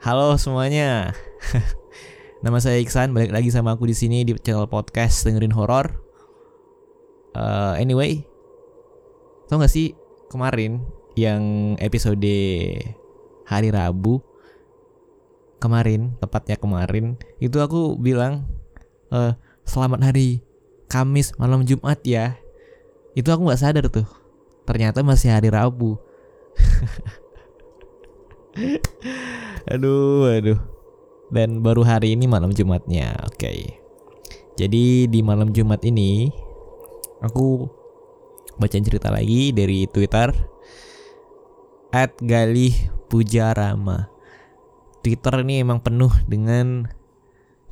Halo semuanya. Nama saya Iksan, balik lagi sama aku di sini di channel podcast dengerin horor. Uh, anyway, tau gak sih kemarin yang episode hari Rabu kemarin, tepatnya kemarin itu aku bilang uh, selamat hari Kamis malam Jumat ya. Itu aku nggak sadar tuh. Ternyata masih hari Rabu. aduh, aduh. Dan baru hari ini malam Jumatnya. Oke. Okay. Jadi di malam Jumat ini aku bacain cerita lagi dari Twitter at Galih Pujarama. Twitter ini emang penuh dengan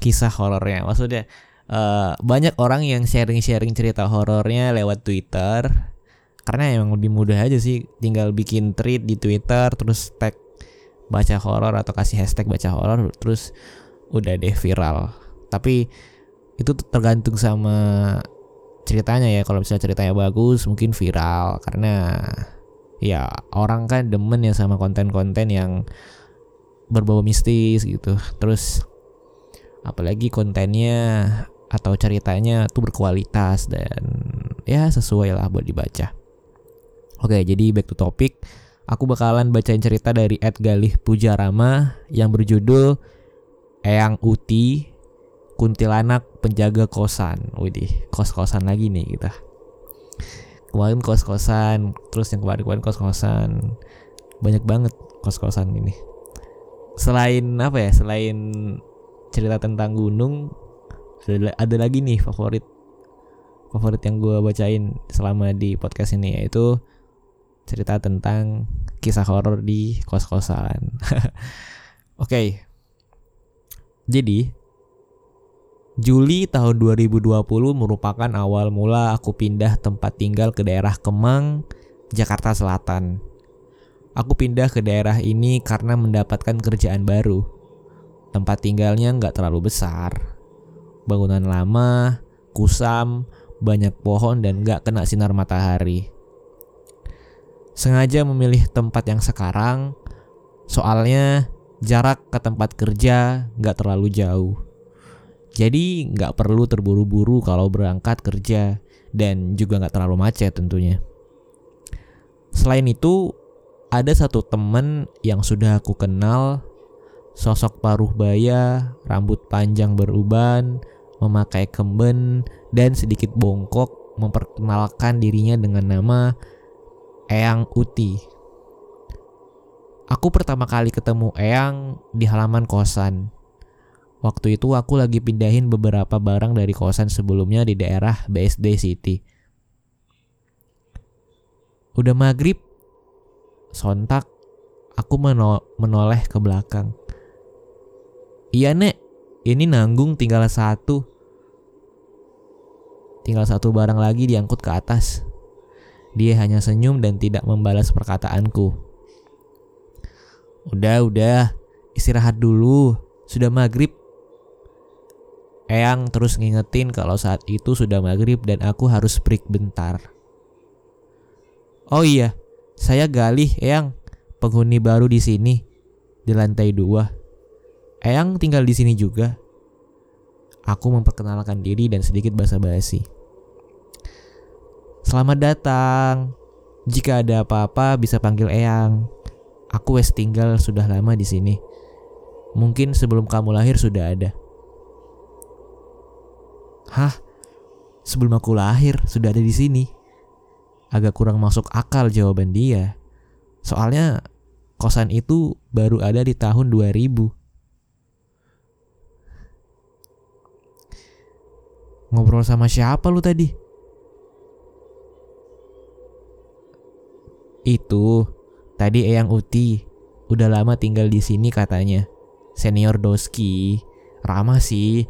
kisah horornya. Maksudnya uh, banyak orang yang sharing-sharing cerita horornya lewat Twitter karena emang lebih mudah aja sih tinggal bikin tweet di Twitter terus tag baca horor atau kasih hashtag baca horor terus udah deh viral. Tapi itu tergantung sama ceritanya ya. Kalau misalnya ceritanya bagus mungkin viral. Karena ya orang kan demen ya sama konten-konten yang berbau mistis gitu. Terus apalagi kontennya atau ceritanya tuh berkualitas dan ya sesuai lah buat dibaca. Oke jadi back to topic Aku bakalan bacain cerita dari Ed Galih Pujarama yang berjudul Eyang Uti Kuntilanak Penjaga Kosan. Widih, kos-kosan lagi nih kita. Kemarin kos-kosan, terus yang kemarin-kemarin kos-kosan. Banyak banget kos-kosan ini. Selain apa ya? Selain cerita tentang gunung, ada, lagi nih favorit favorit yang gue bacain selama di podcast ini yaitu cerita tentang kisah horor di kos-kosan. Oke. okay. Jadi Juli tahun 2020 merupakan awal mula aku pindah tempat tinggal ke daerah Kemang, Jakarta Selatan. Aku pindah ke daerah ini karena mendapatkan kerjaan baru. Tempat tinggalnya nggak terlalu besar. Bangunan lama, kusam, banyak pohon dan nggak kena sinar matahari sengaja memilih tempat yang sekarang, soalnya jarak ke tempat kerja nggak terlalu jauh. Jadi nggak perlu terburu-buru kalau berangkat kerja dan juga nggak terlalu macet tentunya. Selain itu, ada satu temen yang sudah aku kenal, sosok paruh baya, rambut panjang beruban, memakai kemben, dan sedikit bongkok memperkenalkan dirinya dengan nama Eyang Uti. Aku pertama kali ketemu Eyang di halaman kosan. Waktu itu aku lagi pindahin beberapa barang dari kosan sebelumnya di daerah BSD City. Udah maghrib, sontak aku meno menoleh ke belakang. Iya nek, ini nanggung tinggal satu. Tinggal satu barang lagi diangkut ke atas. Dia hanya senyum dan tidak membalas perkataanku. Udah, udah, istirahat dulu. Sudah maghrib. Eyang terus ngingetin kalau saat itu sudah maghrib dan aku harus break bentar. Oh iya, saya Galih, Eyang, penghuni baru di sini, di lantai dua. Eyang tinggal di sini juga. Aku memperkenalkan diri dan sedikit basa-basi. Selamat datang. Jika ada apa-apa bisa panggil Eyang. Aku wes tinggal sudah lama di sini. Mungkin sebelum kamu lahir sudah ada. Hah? Sebelum aku lahir sudah ada di sini. Agak kurang masuk akal jawaban dia. Soalnya kosan itu baru ada di tahun 2000. Ngobrol sama siapa lu tadi? Itu, tadi Eyang Uti, udah lama tinggal di sini katanya. Senior Doski, ramah sih,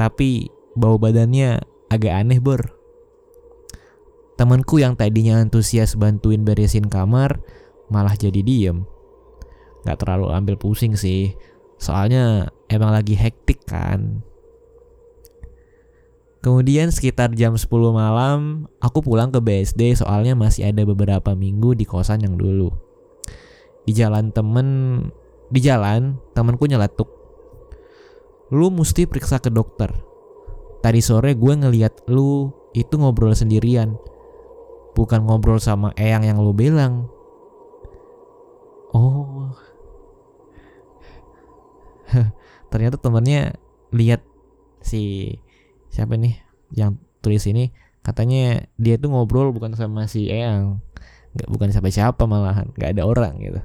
tapi bau badannya agak aneh bor. Temanku yang tadinya antusias bantuin beresin kamar, malah jadi diem. Gak terlalu ambil pusing sih, soalnya emang lagi hektik kan. Kemudian sekitar jam 10 malam, aku pulang ke BSD soalnya masih ada beberapa minggu di kosan yang dulu. Di jalan temen, di jalan temanku nyeletuk. Lu mesti periksa ke dokter. Tadi sore gue ngeliat lu itu ngobrol sendirian. Bukan ngobrol sama eyang yang lu bilang. Oh. Ternyata temennya lihat si siapa nih yang tulis ini katanya dia tuh ngobrol bukan sama si eyang nggak bukan siapa-siapa malahan nggak ada orang gitu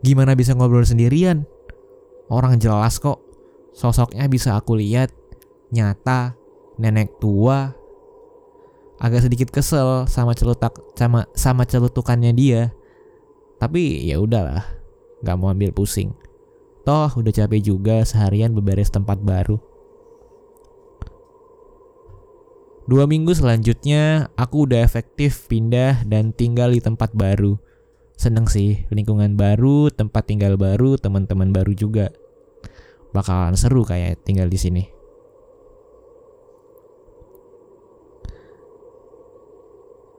Gimana bisa ngobrol sendirian? Orang jelas kok. Sosoknya bisa aku lihat. Nyata. Nenek tua. Agak sedikit kesel sama celutak sama sama celutukannya dia. Tapi ya udahlah. Gak mau ambil pusing. Toh udah capek juga seharian beberes tempat baru. Dua minggu selanjutnya, aku udah efektif pindah dan tinggal di tempat baru. Seneng sih lingkungan baru tempat tinggal baru teman-teman baru juga. Bakalan seru kayak tinggal di sini.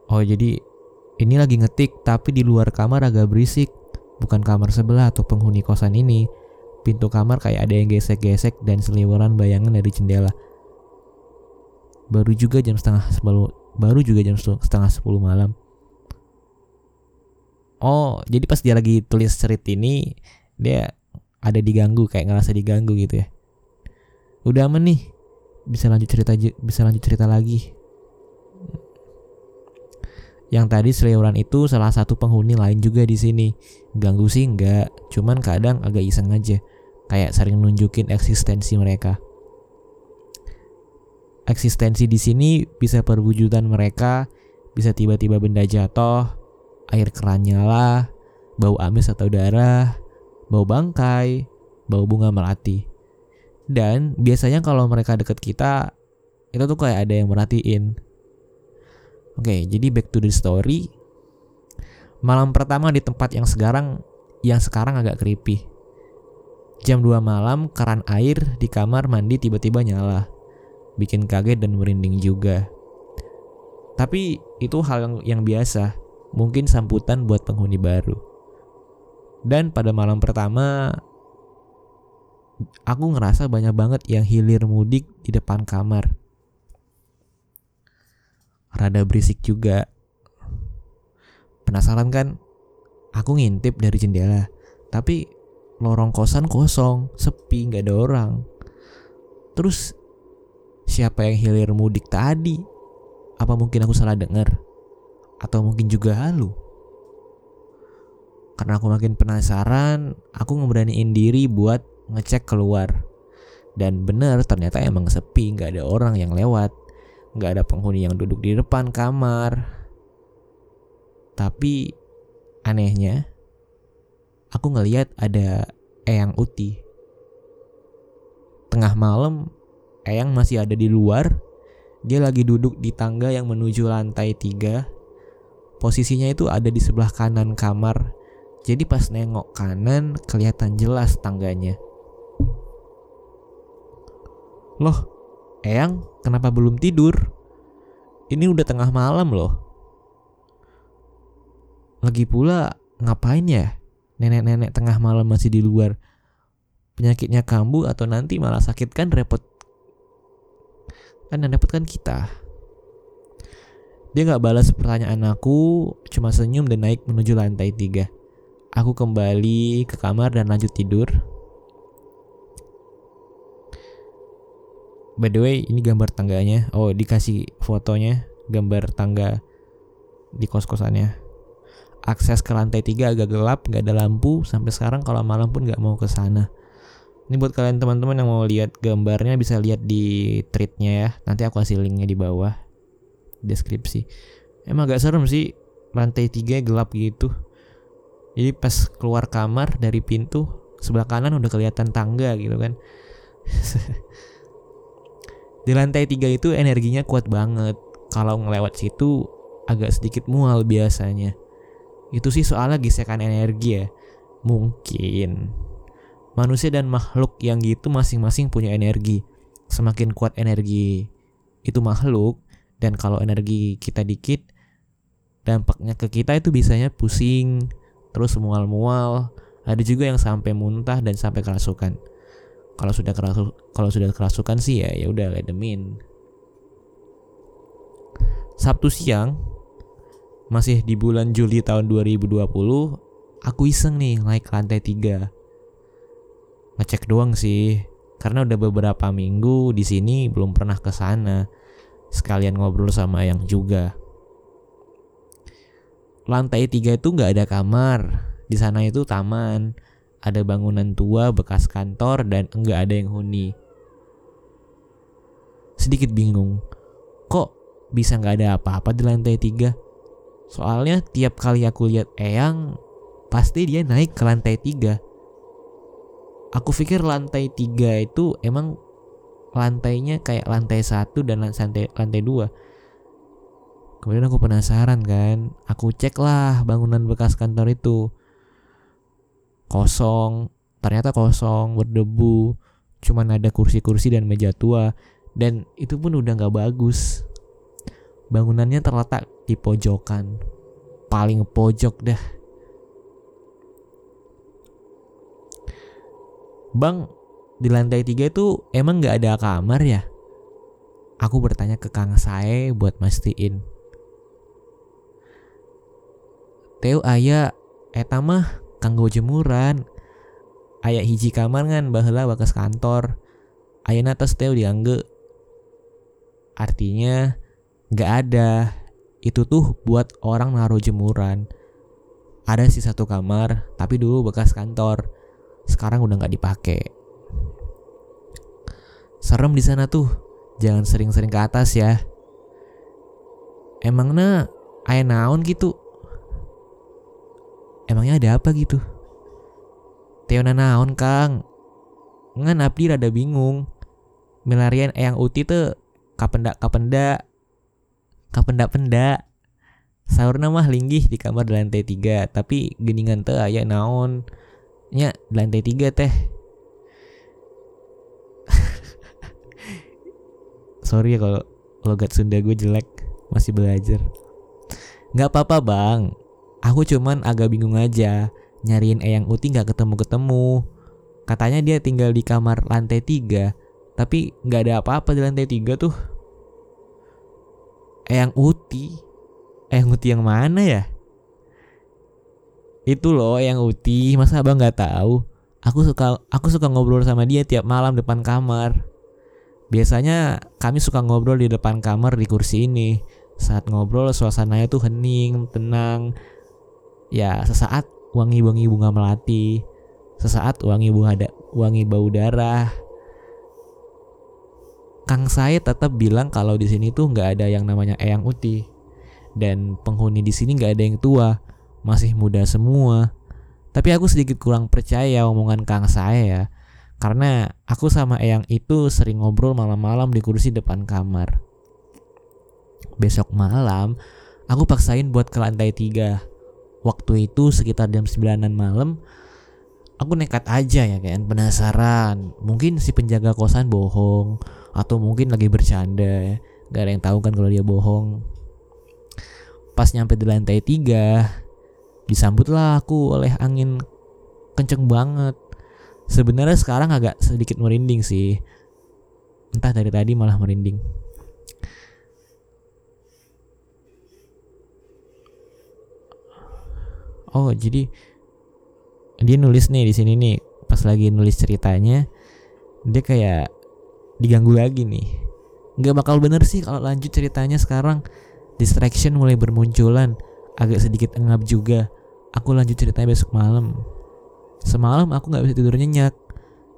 Oh jadi ini lagi ngetik tapi di luar kamar agak berisik. Bukan kamar sebelah atau penghuni kosan ini. Pintu kamar kayak ada yang gesek-gesek dan seliweran bayangan dari jendela baru juga jam setengah sepuluh baru juga jam setengah sepuluh malam. Oh jadi pas dia lagi tulis cerita ini dia ada diganggu kayak ngerasa diganggu gitu ya? Udah aman nih. Bisa lanjut cerita bisa lanjut cerita lagi. Yang tadi seliuran itu salah satu penghuni lain juga di sini. Ganggu sih enggak cuman kadang agak iseng aja. Kayak sering nunjukin eksistensi mereka eksistensi di sini bisa perwujudan mereka bisa tiba-tiba benda jatuh air keran nyala, bau amis atau darah, bau bangkai, bau bunga melati. Dan biasanya kalau mereka deket kita, itu tuh kayak ada yang merhatiin. Oke, jadi back to the story. Malam pertama di tempat yang sekarang yang sekarang agak creepy. Jam 2 malam keran air di kamar mandi tiba-tiba nyala. Bikin kaget dan merinding juga. Tapi itu hal yang, biasa mungkin sambutan buat penghuni baru. Dan pada malam pertama, aku ngerasa banyak banget yang hilir mudik di depan kamar. Rada berisik juga. Penasaran kan? Aku ngintip dari jendela, tapi lorong kosan kosong, sepi, nggak ada orang. Terus siapa yang hilir mudik tadi? Apa mungkin aku salah dengar? atau mungkin juga halu. Karena aku makin penasaran, aku ngeberaniin diri buat ngecek keluar. Dan bener ternyata emang sepi, nggak ada orang yang lewat. Nggak ada penghuni yang duduk di depan kamar. Tapi anehnya, aku ngeliat ada Eyang Uti. Tengah malam, Eyang masih ada di luar. Dia lagi duduk di tangga yang menuju lantai tiga Posisinya itu ada di sebelah kanan kamar. Jadi pas nengok kanan kelihatan jelas tangganya. Loh, Eyang kenapa belum tidur? Ini udah tengah malam loh. Lagi pula ngapain ya nenek-nenek tengah malam masih di luar? Penyakitnya kambuh atau nanti malah sakit kan repot. Kan yang repot kan kita. Dia gak balas pertanyaan aku, cuma senyum dan naik menuju lantai tiga. Aku kembali ke kamar dan lanjut tidur. By the way, ini gambar tangganya. Oh, dikasih fotonya, gambar tangga di kos-kosannya. Akses ke lantai tiga agak gelap, gak ada lampu. Sampai sekarang kalau malam pun gak mau ke sana. Ini buat kalian teman-teman yang mau lihat gambarnya bisa lihat di tweetnya ya. Nanti aku kasih linknya di bawah deskripsi. Emang agak serem sih lantai tiga gelap gitu. Jadi pas keluar kamar dari pintu sebelah kanan udah kelihatan tangga gitu kan. Di lantai tiga itu energinya kuat banget. Kalau ngelewat situ agak sedikit mual biasanya. Itu sih soalnya gesekan energi ya. Mungkin manusia dan makhluk yang gitu masing-masing punya energi. Semakin kuat energi itu makhluk dan kalau energi kita dikit dampaknya ke kita itu biasanya pusing terus mual-mual. Ada juga yang sampai muntah dan sampai kerasukan. Kalau sudah kerasu kalau sudah kerasukan sih ya ya udah ledemin Sabtu siang masih di bulan Juli tahun 2020 aku iseng nih naik lantai 3 ngecek doang sih. Karena udah beberapa minggu di sini belum pernah ke sana. Sekalian ngobrol sama yang juga. Lantai tiga itu nggak ada kamar. Di sana itu taman. Ada bangunan tua bekas kantor dan enggak ada yang huni. Sedikit bingung. Kok bisa nggak ada apa-apa di lantai tiga? Soalnya tiap kali aku lihat Eyang pasti dia naik ke lantai tiga aku pikir lantai tiga itu emang lantainya kayak lantai satu dan lantai lantai dua. Kemudian aku penasaran kan aku cek lah bangunan bekas kantor itu. Kosong ternyata kosong berdebu cuman ada kursi-kursi dan meja tua dan itu pun udah nggak bagus. Bangunannya terletak di pojokan paling pojok dah Bang, di lantai tiga itu emang gak ada kamar ya? Aku bertanya ke Kang Sae buat mastiin. Teo ayah, eta mah kanggo jemuran. Ayah hiji kamar kan baheula bakas kantor. Ayah atas Teo diangge. Artinya gak ada. Itu tuh buat orang naruh jemuran. Ada sih satu kamar, tapi dulu bekas kantor sekarang udah nggak dipakai. Serem di sana tuh, jangan sering-sering ke atas ya. Emangnya ayah naon gitu? Emangnya ada apa gitu? Teona naon kang? Ngan abdi rada bingung. Milarian eyang uti tuh kapendak kapendak kapendak pendak sahur mah linggih di kamar di lantai tiga tapi geningan tuh ayah naon nya lantai tiga teh. Sorry ya kalau logat Sunda gue jelek masih belajar. Nggak apa-apa bang. Aku cuman agak bingung aja. Nyariin Eyang Uti nggak ketemu-ketemu. Katanya dia tinggal di kamar lantai tiga tapi nggak ada apa-apa di lantai tiga tuh. Eyang Uti? Eyang Uti yang mana ya itu loh yang Uti, masa abang nggak tahu? Aku suka aku suka ngobrol sama dia tiap malam depan kamar. Biasanya kami suka ngobrol di depan kamar di kursi ini. Saat ngobrol suasananya tuh hening, tenang. Ya sesaat wangi-wangi bunga melati. Sesaat wangi bunga da wangi bau darah. Kang saya tetap bilang kalau di sini tuh nggak ada yang namanya Eyang Uti. Dan penghuni di sini nggak ada yang tua masih muda semua. Tapi aku sedikit kurang percaya omongan Kang saya ya. Karena aku sama Eyang itu sering ngobrol malam-malam di kursi depan kamar. Besok malam, aku paksain buat ke lantai tiga. Waktu itu sekitar jam 9 malam, aku nekat aja ya kan, penasaran. Mungkin si penjaga kosan bohong, atau mungkin lagi bercanda. Gak ada yang tahu kan kalau dia bohong. Pas nyampe di lantai tiga, disambutlah aku oleh angin kenceng banget. Sebenarnya sekarang agak sedikit merinding sih. Entah dari tadi malah merinding. Oh jadi dia nulis nih di sini nih pas lagi nulis ceritanya dia kayak diganggu lagi nih. Nggak bakal bener sih kalau lanjut ceritanya sekarang. Distraction mulai bermunculan agak sedikit engap juga. Aku lanjut ceritanya besok malam. Semalam aku gak bisa tidur nyenyak.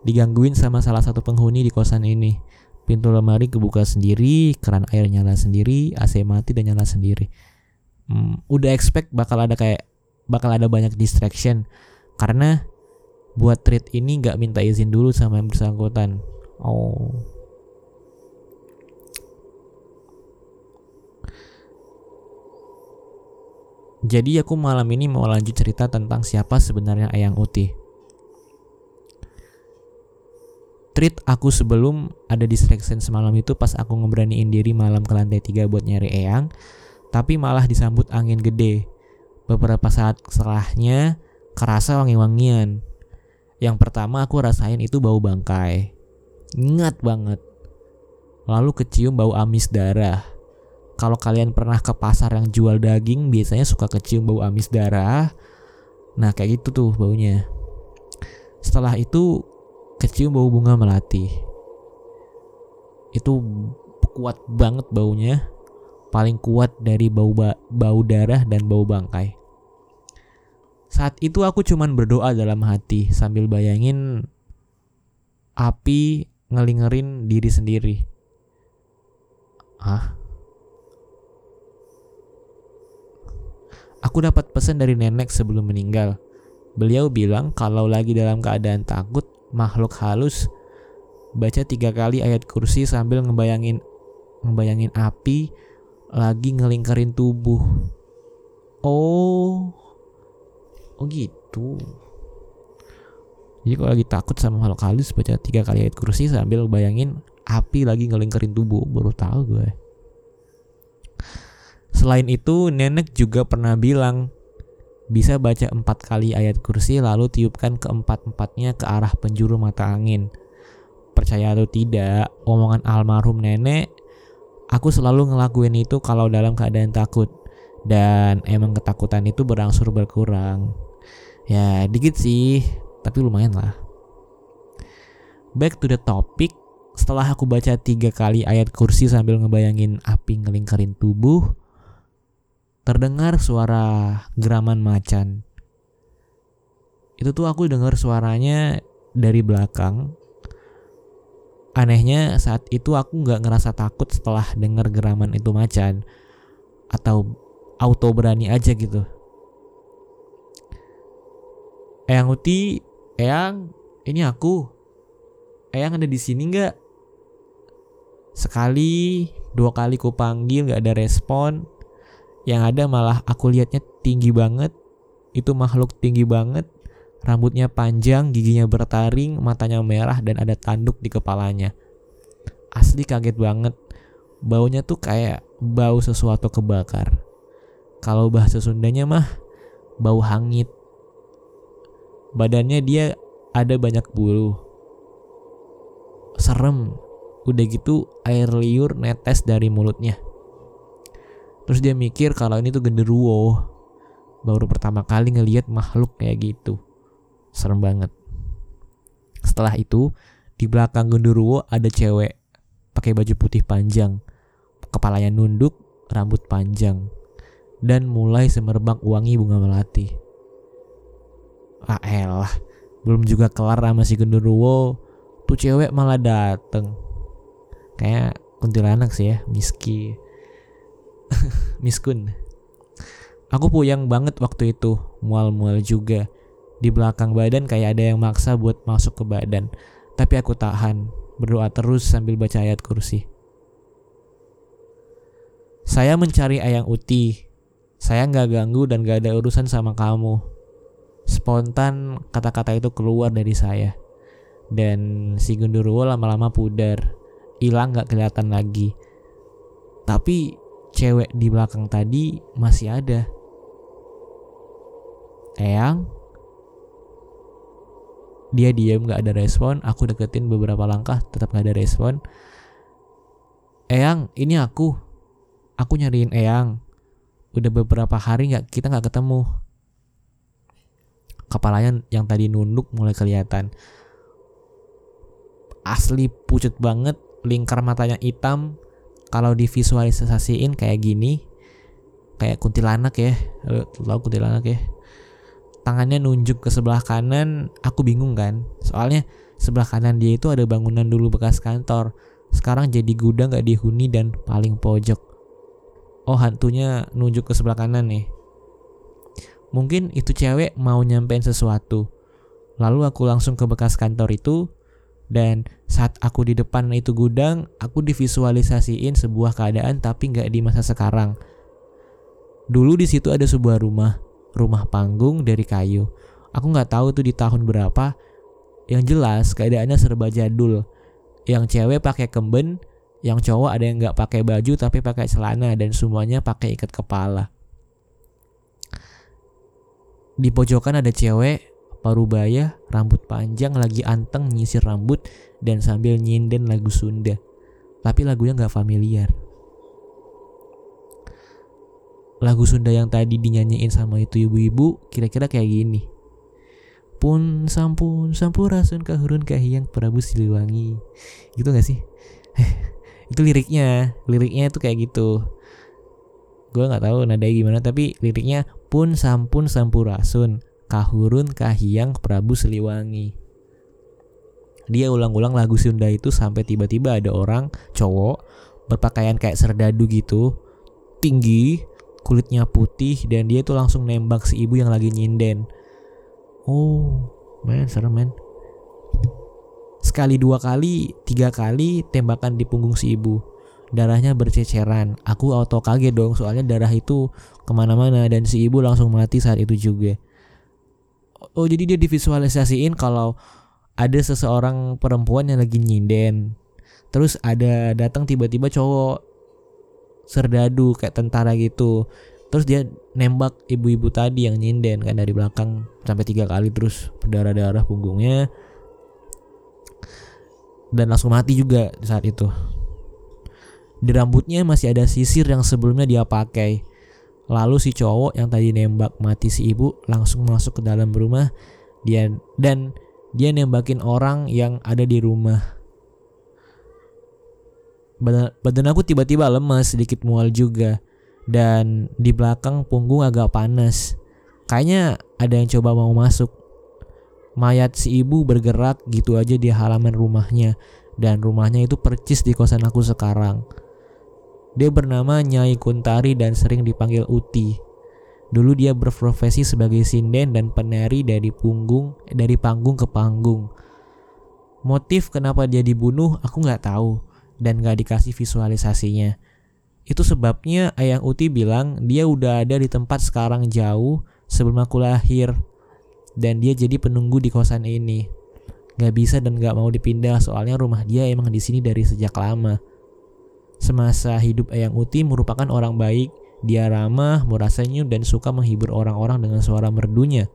Digangguin sama salah satu penghuni di kosan ini. Pintu lemari kebuka sendiri, keran air nyala sendiri, AC mati dan nyala sendiri. Hmm, udah expect bakal ada kayak bakal ada banyak distraction karena buat treat ini gak minta izin dulu sama yang bersangkutan. Oh, Jadi aku malam ini mau lanjut cerita tentang siapa sebenarnya Eyang Uti. Treat aku sebelum ada distraction semalam itu pas aku ngeberaniin diri malam ke lantai 3 buat nyari Eyang, tapi malah disambut angin gede. Beberapa saat setelahnya kerasa wangi-wangian. Yang pertama aku rasain itu bau bangkai. Ingat banget. Lalu kecium bau amis darah. Kalau kalian pernah ke pasar yang jual daging, biasanya suka kecium bau amis darah. Nah, kayak gitu tuh baunya. Setelah itu kecium bau bunga melati. Itu kuat banget baunya paling kuat dari bau ba bau darah dan bau bangkai. Saat itu aku cuman berdoa dalam hati sambil bayangin api ngelingerin diri sendiri. Ah. Aku dapat pesan dari nenek sebelum meninggal. Beliau bilang kalau lagi dalam keadaan takut, makhluk halus baca tiga kali ayat kursi sambil ngebayangin ngebayangin api lagi ngelingkarin tubuh. Oh. Oh gitu. Jadi kalau lagi takut sama makhluk halus baca tiga kali ayat kursi sambil bayangin api lagi ngelingkarin tubuh. Baru tahu gue. Selain itu, nenek juga pernah bilang bisa baca empat kali ayat kursi lalu tiupkan keempat-empatnya ke arah penjuru mata angin. Percaya atau tidak, omongan almarhum nenek Aku selalu ngelakuin itu kalau dalam keadaan takut dan emang ketakutan itu berangsur berkurang. Ya dikit sih, tapi lumayan lah. Back to the topic, setelah aku baca tiga kali ayat kursi sambil ngebayangin api ngelingkarin tubuh, terdengar suara geraman macan. Itu tuh aku dengar suaranya dari belakang Anehnya saat itu aku nggak ngerasa takut setelah dengar geraman itu macan atau auto berani aja gitu. Eyang Uti, Eyang, ini aku. Eyang ada di sini nggak? Sekali, dua kali ku panggil nggak ada respon. Yang ada malah aku lihatnya tinggi banget. Itu makhluk tinggi banget Rambutnya panjang, giginya bertaring, matanya merah dan ada tanduk di kepalanya. Asli kaget banget. Baunya tuh kayak bau sesuatu kebakar. Kalau bahasa Sundanya mah bau hangit. Badannya dia ada banyak bulu. Serem. Udah gitu air liur netes dari mulutnya. Terus dia mikir kalau ini tuh genderuwo. Baru pertama kali ngelihat makhluk kayak gitu. Serem banget. Setelah itu, di belakang genderuwo ada cewek pakai baju putih panjang, kepalanya nunduk, rambut panjang, dan mulai semerbak wangi bunga melati. Ah elah, belum juga kelar sama si genderuwo, tuh cewek malah dateng. Kayak kuntilanak sih ya, miski. Miskun. Aku puyang banget waktu itu, mual-mual juga di belakang badan kayak ada yang maksa buat masuk ke badan. Tapi aku tahan, berdoa terus sambil baca ayat kursi. Saya mencari ayang uti. Saya nggak ganggu dan gak ada urusan sama kamu. Spontan kata-kata itu keluar dari saya. Dan si Gundurwo lama-lama pudar. Hilang gak kelihatan lagi. Tapi cewek di belakang tadi masih ada. Eyang, dia diam gak ada respon. Aku deketin beberapa langkah tetap gak ada respon. Eyang ini aku. Aku nyariin Eyang. Udah beberapa hari nggak kita nggak ketemu. Kepalanya yang tadi nunduk mulai kelihatan. Asli pucut banget lingkar matanya hitam kalau divisualisasiin kayak gini kayak kuntilanak ya lo kuntilanak ya tangannya nunjuk ke sebelah kanan, aku bingung kan. Soalnya sebelah kanan dia itu ada bangunan dulu bekas kantor. Sekarang jadi gudang gak dihuni dan paling pojok. Oh hantunya nunjuk ke sebelah kanan nih. Mungkin itu cewek mau nyampein sesuatu. Lalu aku langsung ke bekas kantor itu dan saat aku di depan itu gudang, aku divisualisasiin sebuah keadaan tapi nggak di masa sekarang. Dulu di situ ada sebuah rumah rumah panggung dari kayu. Aku nggak tahu tuh di tahun berapa. Yang jelas keadaannya serba jadul. Yang cewek pakai kemben, yang cowok ada yang nggak pakai baju tapi pakai celana dan semuanya pakai ikat kepala. di pojokan ada cewek parubaya, rambut panjang lagi anteng nyisir rambut dan sambil nyinden lagu Sunda. Tapi lagunya nggak familiar. Lagu Sunda yang tadi dinyanyiin sama itu ibu-ibu kira-kira kayak gini. Pun sampun sampurasun kahurun kahiyang Prabu Siliwangi. Gitu gak sih? itu liriknya, liriknya itu kayak gitu. Gue nggak tahu nadanya gimana tapi liriknya pun sampun sampurasun kahurun kahiyang Prabu Siliwangi. Dia ulang-ulang lagu Sunda itu sampai tiba-tiba ada orang cowok berpakaian kayak serdadu gitu, tinggi, kulitnya putih dan dia itu langsung nembak si ibu yang lagi nyinden. Oh, men serem men. Sekali dua kali, tiga kali tembakan di punggung si ibu. Darahnya berceceran. Aku auto kaget dong soalnya darah itu ke mana-mana dan si ibu langsung mati saat itu juga oh jadi dia divisualisasiin kalau ada seseorang perempuan yang lagi nyinden. Terus ada datang tiba-tiba cowok serdadu kayak tentara gitu. Terus dia nembak ibu-ibu tadi yang nyinden kan dari belakang sampai tiga kali terus berdarah-darah punggungnya. Dan langsung mati juga saat itu. Di rambutnya masih ada sisir yang sebelumnya dia pakai Lalu si cowok yang tadi nembak mati si ibu langsung masuk ke dalam rumah dia dan dia nembakin orang yang ada di rumah. Badan, badan aku tiba-tiba lemas, sedikit mual juga. Dan di belakang punggung agak panas. Kayaknya ada yang coba mau masuk. Mayat si ibu bergerak gitu aja di halaman rumahnya. Dan rumahnya itu percis di kosan aku sekarang. Dia bernama Nyai Kuntari dan sering dipanggil Uti. Dulu dia berprofesi sebagai sinden dan penari dari punggung dari panggung ke panggung. Motif kenapa dia dibunuh aku nggak tahu dan nggak dikasih visualisasinya. Itu sebabnya Ayang Uti bilang dia udah ada di tempat sekarang jauh sebelum aku lahir dan dia jadi penunggu di kosan ini. Gak bisa dan gak mau dipindah soalnya rumah dia emang di sini dari sejak lama. Semasa hidup Eyang Uti merupakan orang baik, dia ramah, murah senyum, dan suka menghibur orang-orang dengan suara merdunya.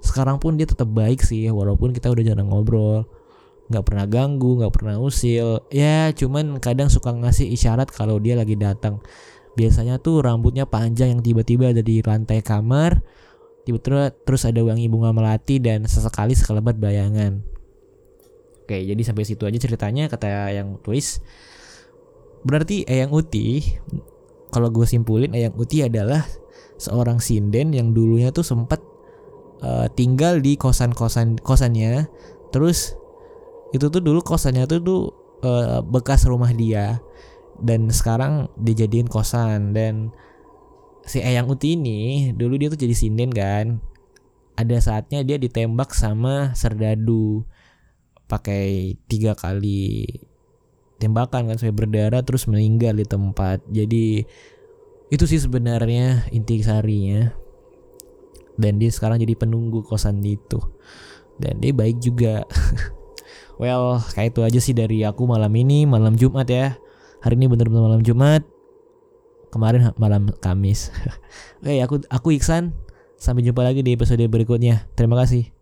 Sekarang pun dia tetap baik sih, walaupun kita udah jarang ngobrol. Gak pernah ganggu, gak pernah usil. Ya, cuman kadang suka ngasih isyarat kalau dia lagi datang. Biasanya tuh rambutnya panjang yang tiba-tiba ada di lantai kamar. Tiba-tiba terus ada wangi bunga melati dan sesekali sekelebat bayangan. Oke, jadi sampai situ aja ceritanya kata yang tulis berarti Eyang Uti kalau gue simpulin Eyang Uti adalah seorang sinden yang dulunya tuh sempat uh, tinggal di kosan-kosan kosannya. Terus itu tuh dulu kosannya tuh tuh uh, bekas rumah dia. Dan sekarang dijadiin kosan. Dan si Eyang Uti ini dulu dia tuh jadi sinden kan. Ada saatnya dia ditembak sama serdadu. Pakai tiga kali tembakan kan sampai berdarah terus meninggal di tempat. Jadi itu sih sebenarnya inti sarinya. Dan dia sekarang jadi penunggu kosan itu. Dan dia baik juga. well, kayak itu aja sih dari aku malam ini, malam Jumat ya. Hari ini bener-bener malam Jumat. Kemarin malam Kamis. Oke, aku aku Iksan. Sampai jumpa lagi di episode berikutnya. Terima kasih.